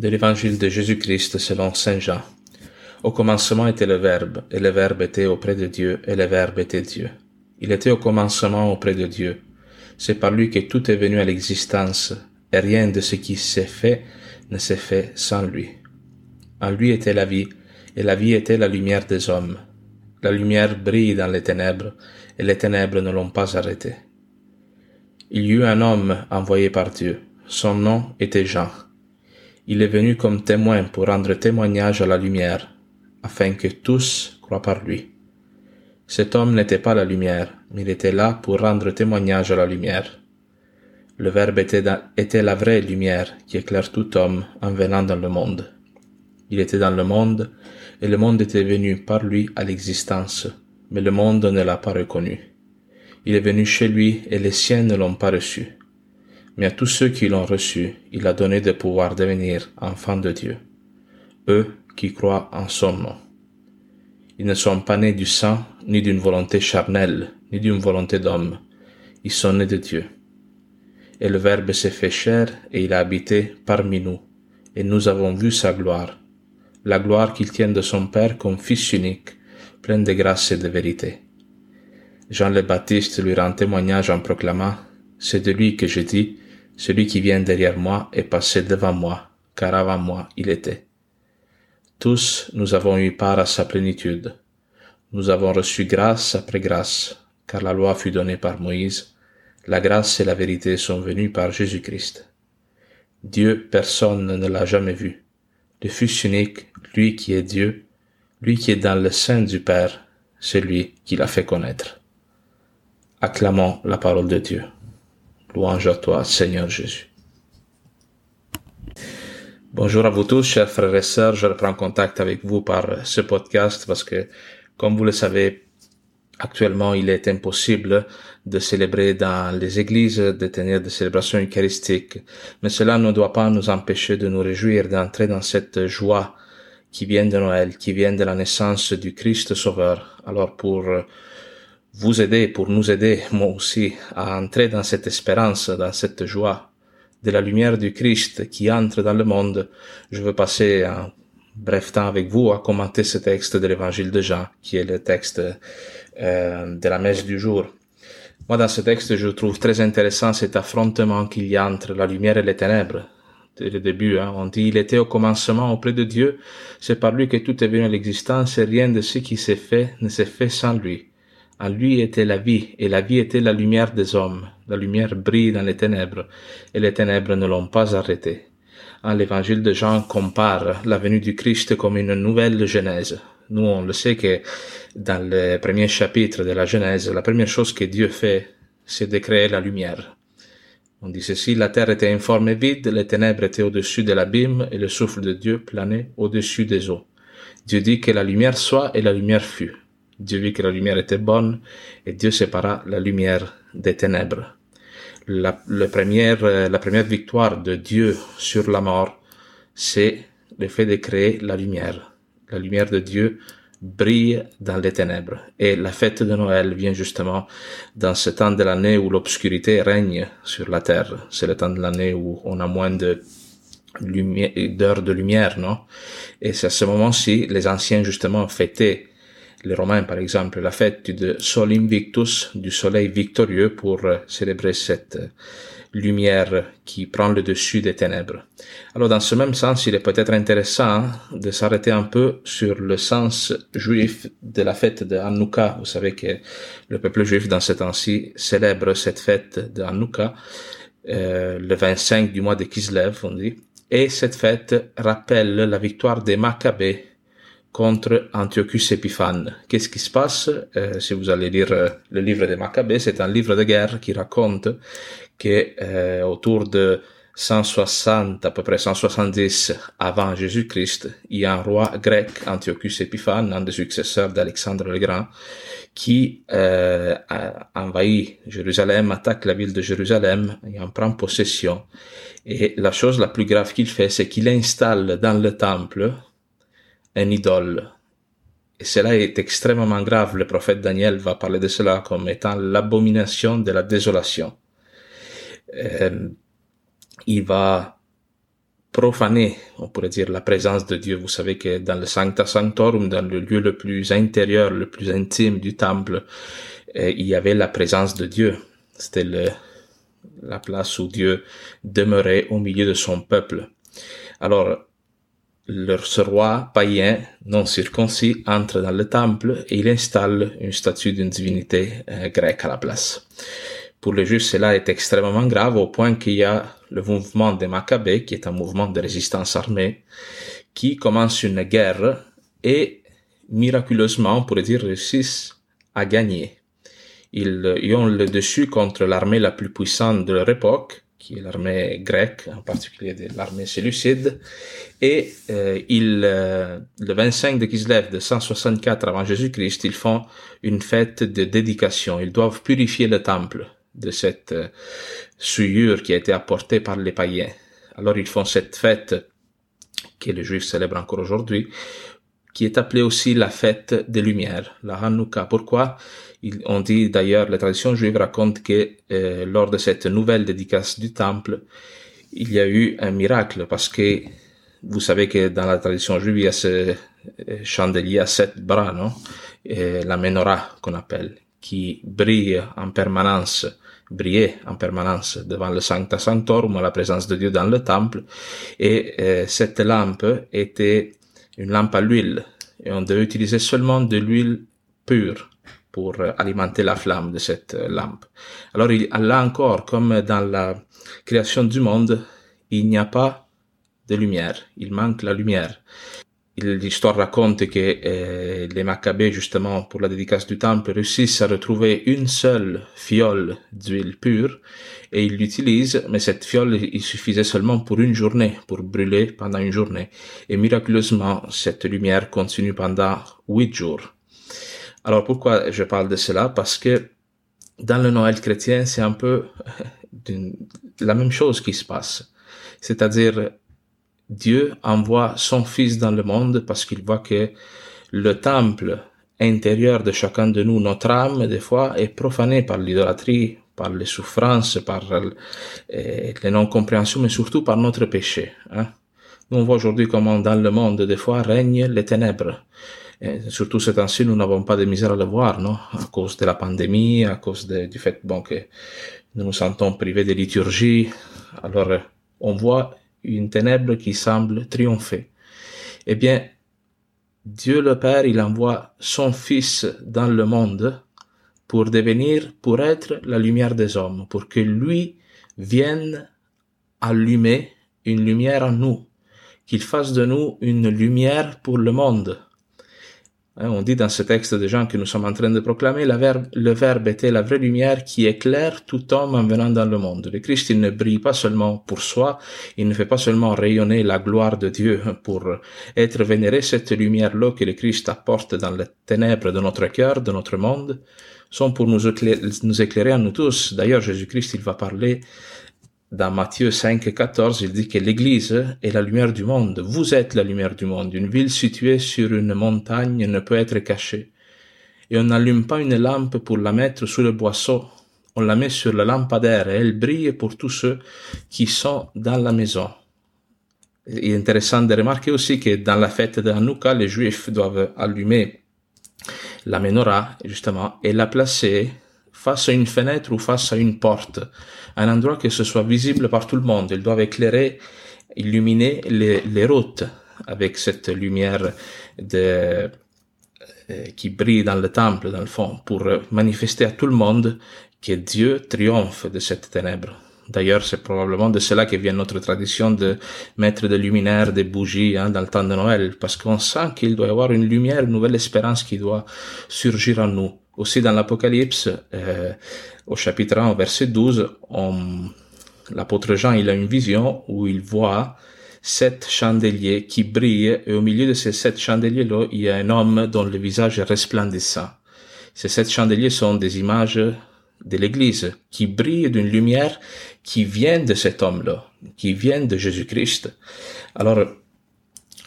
de l'évangile de Jésus-Christ selon Saint Jean. Au commencement était le Verbe, et le Verbe était auprès de Dieu, et le Verbe était Dieu. Il était au commencement auprès de Dieu. C'est par lui que tout est venu à l'existence, et rien de ce qui s'est fait ne s'est fait sans lui. En lui était la vie, et la vie était la lumière des hommes. La lumière brille dans les ténèbres, et les ténèbres ne l'ont pas arrêté. Il y eut un homme envoyé par Dieu. Son nom était Jean. Il est venu comme témoin pour rendre témoignage à la lumière, afin que tous croient par lui. Cet homme n'était pas la lumière, mais il était là pour rendre témoignage à la lumière. Le Verbe était, la vraie lumière qui éclaire tout homme en venant dans le monde. Il était dans le monde, et le monde était venu par lui à l'existence, mais le monde ne l'a pas reconnu. Il est venu chez lui, et les siens ne l'ont pas reçu. Mais à tous ceux qui l'ont reçu, il a donné de pouvoir devenir enfants de Dieu, eux qui croient en son nom. Ils ne sont pas nés du sang, ni d'une volonté charnelle, ni d'une volonté d'homme. Ils sont nés de Dieu. Et le Verbe s'est fait chair, et il a habité parmi nous, et nous avons vu sa gloire, la gloire qu'il tient de son Père comme Fils unique, plein de grâce et de vérité. Jean le Baptiste lui rend témoignage en proclamant, C'est de lui que je dis, celui qui vient derrière moi est passé devant moi, car avant moi il était. Tous nous avons eu part à sa plénitude. Nous avons reçu grâce après grâce, car la loi fut donnée par Moïse, la grâce et la vérité sont venues par Jésus-Christ. Dieu personne ne l'a jamais vu le Fils unique, lui qui est Dieu, lui qui est dans le sein du Père, celui qui l'a fait connaître. Acclamons la parole de Dieu. Louange à toi, Seigneur Jésus. Bonjour à vous tous, chers frères et sœurs. Je reprends contact avec vous par ce podcast parce que, comme vous le savez, Actuellement, il est impossible de célébrer dans les églises, de tenir des célébrations eucharistiques, mais cela ne doit pas nous empêcher de nous réjouir d'entrer dans cette joie qui vient de Noël, qui vient de la naissance du Christ Sauveur. Alors pour vous aider, pour nous aider, moi aussi, à entrer dans cette espérance, dans cette joie de la lumière du Christ qui entre dans le monde, je veux passer un bref temps avec vous à commenter ce texte de l'évangile de Jean, qui est le texte euh, de la messe du jour. Moi, dans ce texte, je trouve très intéressant cet affrontement qu'il y a entre la lumière et les ténèbres. Dès le début, hein, on dit, il était au commencement auprès de Dieu, c'est par lui que tout est venu à l'existence et rien de ce qui s'est fait ne s'est fait sans lui. En lui était la vie, et la vie était la lumière des hommes. La lumière brille dans les ténèbres, et les ténèbres ne l'ont pas arrêtée. En l'évangile de Jean compare la venue du Christ comme une nouvelle Genèse, nous, on le sait que dans le premier chapitre de la Genèse, la première chose que Dieu fait, c'est de créer la lumière. On dit ceci, la terre était informe et vide, les ténèbres étaient au-dessus de l'abîme et le souffle de Dieu planait au-dessus des eaux. Dieu dit que la lumière soit et la lumière fut. Dieu vit que la lumière était bonne et Dieu sépara la lumière des ténèbres. La, première, la première victoire de Dieu sur la mort, c'est le fait de créer la lumière la lumière de Dieu brille dans les ténèbres. Et la fête de Noël vient justement dans ce temps de l'année où l'obscurité règne sur la terre. C'est le temps de l'année où on a moins de d'heures de lumière, non? Et c'est à ce moment-ci, les anciens justement fêtaient les Romains, par exemple, la fête du Sol Invictus, du soleil victorieux, pour célébrer cette lumière qui prend le dessus des ténèbres. Alors dans ce même sens, il est peut-être intéressant de s'arrêter un peu sur le sens juif de la fête de Hanouka. Vous savez que le peuple juif dans ce temps-ci célèbre cette fête de Hanouka euh, le 25 du mois de Kislev, on dit. Et cette fête rappelle la victoire des Maccabées contre Antiochus Épiphane. Qu'est-ce qui se passe? Euh, Si vous allez lire euh, le livre des Maccabées, c'est un livre de guerre qui raconte que euh, autour de 160, à peu près 170 avant Jésus-Christ, il y a un roi grec, Antiochus Épiphane, un des successeurs d'Alexandre le Grand, qui euh, envahit Jérusalem, attaque la ville de Jérusalem et en prend possession. Et la chose la plus grave qu'il fait, c'est qu'il installe dans le temple un idole. Et cela est extrêmement grave. Le prophète Daniel va parler de cela comme étant l'abomination de la désolation. Euh, il va profané, on pourrait dire, la présence de Dieu. Vous savez que dans le Sancta Sanctorum, dans le lieu le plus intérieur, le plus intime du temple, euh, il y avait la présence de Dieu. C'était le, la place où Dieu demeurait au milieu de son peuple. Alors, le, ce roi païen non circoncis entre dans le temple et il installe une statue d'une divinité euh, grecque à la place. Pour les Juifs, cela est extrêmement grave au point qu'il y a le mouvement des Maccabées, qui est un mouvement de résistance armée, qui commence une guerre et miraculeusement, on pourrait dire, réussissent à gagner. Ils, ont le dessus contre l'armée la plus puissante de leur époque, qui est l'armée grecque, en particulier de l'armée séleucide, et euh, ils, euh, le 25 de Kislev de 164 avant Jésus-Christ, ils font une fête de dédication. Ils doivent purifier le temple de cette euh, souillure qui a été apportée par les païens. Alors ils font cette fête que les juifs célèbrent encore aujourd'hui, qui est appelée aussi la fête des Lumières, la Hanouka. Pourquoi? On dit d'ailleurs, la tradition juive raconte que euh, lors de cette nouvelle dédicace du temple, il y a eu un miracle parce que vous savez que dans la tradition juive, il y a ce euh, chandelier à sept bras, non? Et La menorah qu'on appelle, qui brille en permanence, brillait en permanence devant le Sancta Sanctorum, la présence de Dieu dans le temple. Et euh, cette lampe était une lampe à l'huile. Et on devait utiliser seulement de l'huile pure pour alimenter la flamme de cette lampe. Alors il, là encore, comme dans la création du monde, il n'y a pas de lumière. Il manque la lumière l'histoire raconte que euh, les Maccabées, justement, pour la dédicace du temple, réussissent à retrouver une seule fiole d'huile pure et ils l'utilisent, mais cette fiole, il suffisait seulement pour une journée, pour brûler pendant une journée. Et miraculeusement, cette lumière continue pendant huit jours. Alors pourquoi je parle de cela? Parce que dans le Noël chrétien, c'est un peu la même chose qui se passe. C'est-à-dire, Dieu envoie son Fils dans le monde parce qu'il voit que le temple intérieur de chacun de nous, notre âme, des fois, est profanée par l'idolâtrie, par les souffrances, par euh, les non-compréhensions, mais surtout par notre péché. Hein. Nous, on voit aujourd'hui comment dans le monde, des fois, règnent les ténèbres. Et surtout ces temps-ci, nous n'avons pas de misère à le voir, non? À cause de la pandémie, à cause du fait que nous nous sentons privés de liturgie. Alors, on voit une ténèbre qui semble triompher. Eh bien, Dieu le Père, il envoie son Fils dans le monde pour devenir, pour être la lumière des hommes, pour que lui vienne allumer une lumière en nous, qu'il fasse de nous une lumière pour le monde. Hein, on dit dans ce texte de Jean que nous sommes en train de proclamer, le Verbe était la vraie lumière qui éclaire tout homme en venant dans le monde. Le Christ, il ne brille pas seulement pour soi, il ne fait pas seulement rayonner la gloire de Dieu pour être vénéré. Cette lumière-là que le Christ apporte dans les ténèbres de notre cœur, de notre monde, sont pour nous nous éclairer à nous tous. D'ailleurs, Jésus-Christ, il va parler dans Matthieu 5, 14, il dit que l'Église est la lumière du monde. Vous êtes la lumière du monde. Une ville située sur une montagne ne peut être cachée. Et on n'allume pas une lampe pour la mettre sous le boisseau. On la met sur le lampadaire et elle brille pour tous ceux qui sont dans la maison. Il est intéressant de remarquer aussi que dans la fête de Hanouka, les Juifs doivent allumer la menorah, justement, et la placer face à une fenêtre ou face à une porte, un endroit que ce soit visible par tout le monde. Ils doivent éclairer, illuminer les, routes avec cette lumière de, euh, qui brille dans le temple, dans le fond, pour manifester à tout le monde que Dieu triomphe de cette ténèbre. D'ailleurs, c'est probablement de cela que vient notre tradition de mettre des luminaires, des bougies hein, dans le temps de Noël, parce qu'on sent qu'il doit y avoir une lumière, une nouvelle espérance qui doit surgir en nous. Aussi dans l'Apocalypse, euh, au chapitre 1, verset 12, l'apôtre Jean, il a une vision où il voit sept chandeliers qui brillent et au milieu de ces sept chandeliers-là, il y a un homme dont le visage est resplendissant. Ces sept chandeliers sont des images de l'Église qui brillent d'une lumière qui vient de cet homme-là, qui vient de Jésus-Christ. Alors,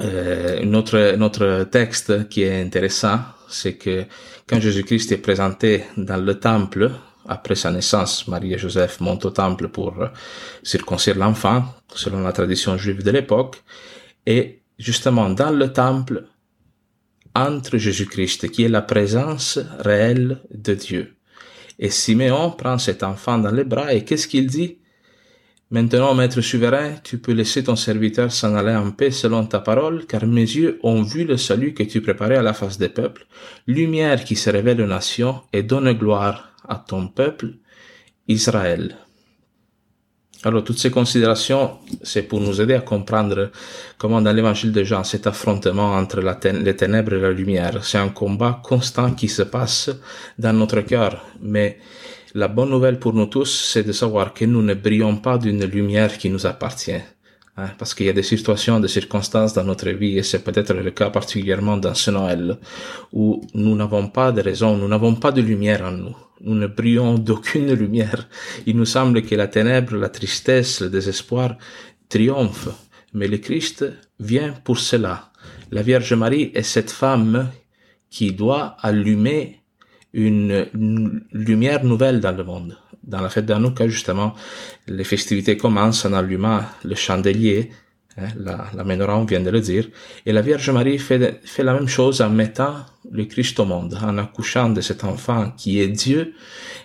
euh, notre, notre texte qui est intéressant, c'est que quand Jésus-Christ est présenté dans le temple, après sa naissance, Marie et Joseph montent au temple pour circoncire l'enfant, selon la tradition juive de l'époque. Et justement, dans le temple, entre Jésus-Christ, qui est la présence réelle de Dieu. Et Siméon prend cet enfant dans les bras et qu'est-ce qu'il dit? Maintenant, Maître souverain, tu peux laisser ton serviteur s'en aller en paix selon ta parole, car mes yeux ont vu le salut que tu préparais à la face des peuples, lumière qui se révèle aux nations et donne gloire à ton peuple, Israël. Alors, toutes ces considérations, c'est pour nous aider à comprendre comment dans l'évangile de Jean, cet affrontement entre les ténèbres et la lumière, c'est un combat constant qui se passe dans notre cœur. Mais la bonne nouvelle pour nous tous, c'est de savoir que nous ne brillons pas d'une lumière qui nous appartient. Hein, parce qu'il y a des situations, des circonstances dans notre vie, et c'est peut-être le cas particulièrement dans ce Noël, où nous n'avons pas de raison, nous n'avons pas de lumière en nous. Nous ne brillons d'aucune lumière. Il nous semble que la ténèbre, la tristesse, le désespoir triomphent. Mais le Christ vient pour cela. La Vierge Marie est cette femme qui doit allumer une, lumière nouvelle dans le monde. Dans la fête d'Anouka, justement, les festivités commencent en allumant le chandelier, hein, la, la menorah, on vient de le dire, et la Vierge Marie fait, fait la même chose en mettant le Christ au monde, en accouchant de cet enfant qui est Dieu,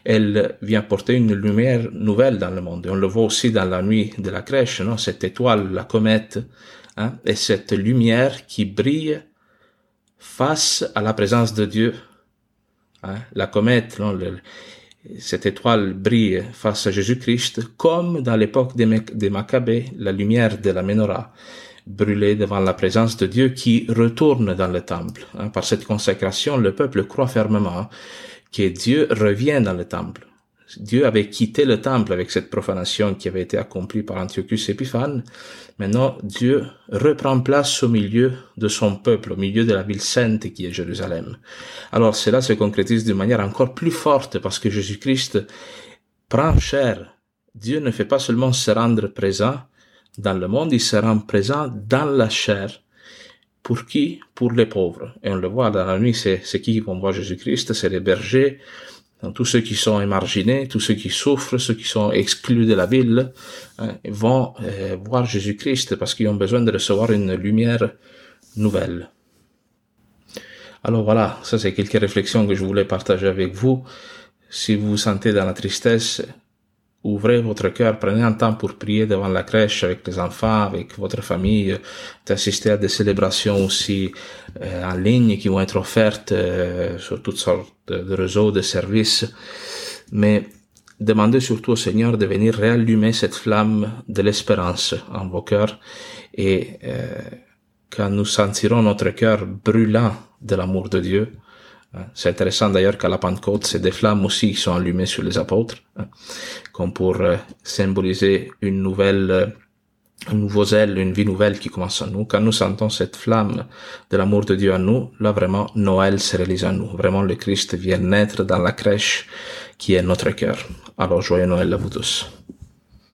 elle vient porter une lumière nouvelle dans le monde. Et on le voit aussi dans la nuit de la crèche, non? Cette étoile, la comète, hein? et cette lumière qui brille face à la présence de Dieu. Hein? La comète, cette étoile brille face à Jésus-Christ, comme dans l'époque des, des Maccabées, la lumière de la menorah brûlée devant la présence de Dieu qui retourne dans le temple. Hein, par cette consécration, le peuple croit fermement que Dieu revient dans le temple. Dieu avait quitté le temple avec cette profanation qui avait été accomplie par Antiochus Épiphane. Maintenant, Dieu reprend place au milieu de son peuple, au milieu de la ville sainte qui est Jérusalem. Alors cela se concrétise d'une manière encore plus forte parce que Jésus-Christ prend chair. Dieu ne fait pas seulement se rendre présent, dans le monde, il se rend présent dans la chair. Pour qui? Pour les pauvres. Et on le voit dans la nuit, c'est, qui qu'on voit? Jésus-Christ C'est les bergers, tous ceux qui sont émarginés, tous ceux qui souffrent, ceux qui sont exclus de la ville, hein, vont euh, voir Jésus-Christ parce qu'ils ont besoin de recevoir une lumière nouvelle. Alors voilà, ça c'est quelques réflexions que je voulais partager avec vous. Si vous vous sentez dans la tristesse, ouvrez votre cœur, prenez un temps pour prier devant la crèche avec les enfants, avec votre famille, d'assister à des célébrations aussi euh, en ligne qui vont être offertes euh, sur toutes sortes de, réseaux, de services. Mais demandez surtout au Seigneur de venir réallumer cette flamme de l'espérance en vos cœurs et euh, quand nous sentirons notre cœur brûlant de l'amour de Dieu. C'est intéressant d'ailleurs qu'à la Pentecôte, c'est des flammes aussi qui sont allumées sur les apôtres, hein, comme pour euh, symboliser une nouvelle, euh, un nouveau zèle, une vie nouvelle qui commence en nous. Quand nous sentons cette flamme de l'amour de Dieu en nous, là vraiment Noël se réalise en nous. Vraiment le Christ vient naître dans la crèche qui est notre cœur. Alors joyeux Noël à vous tous.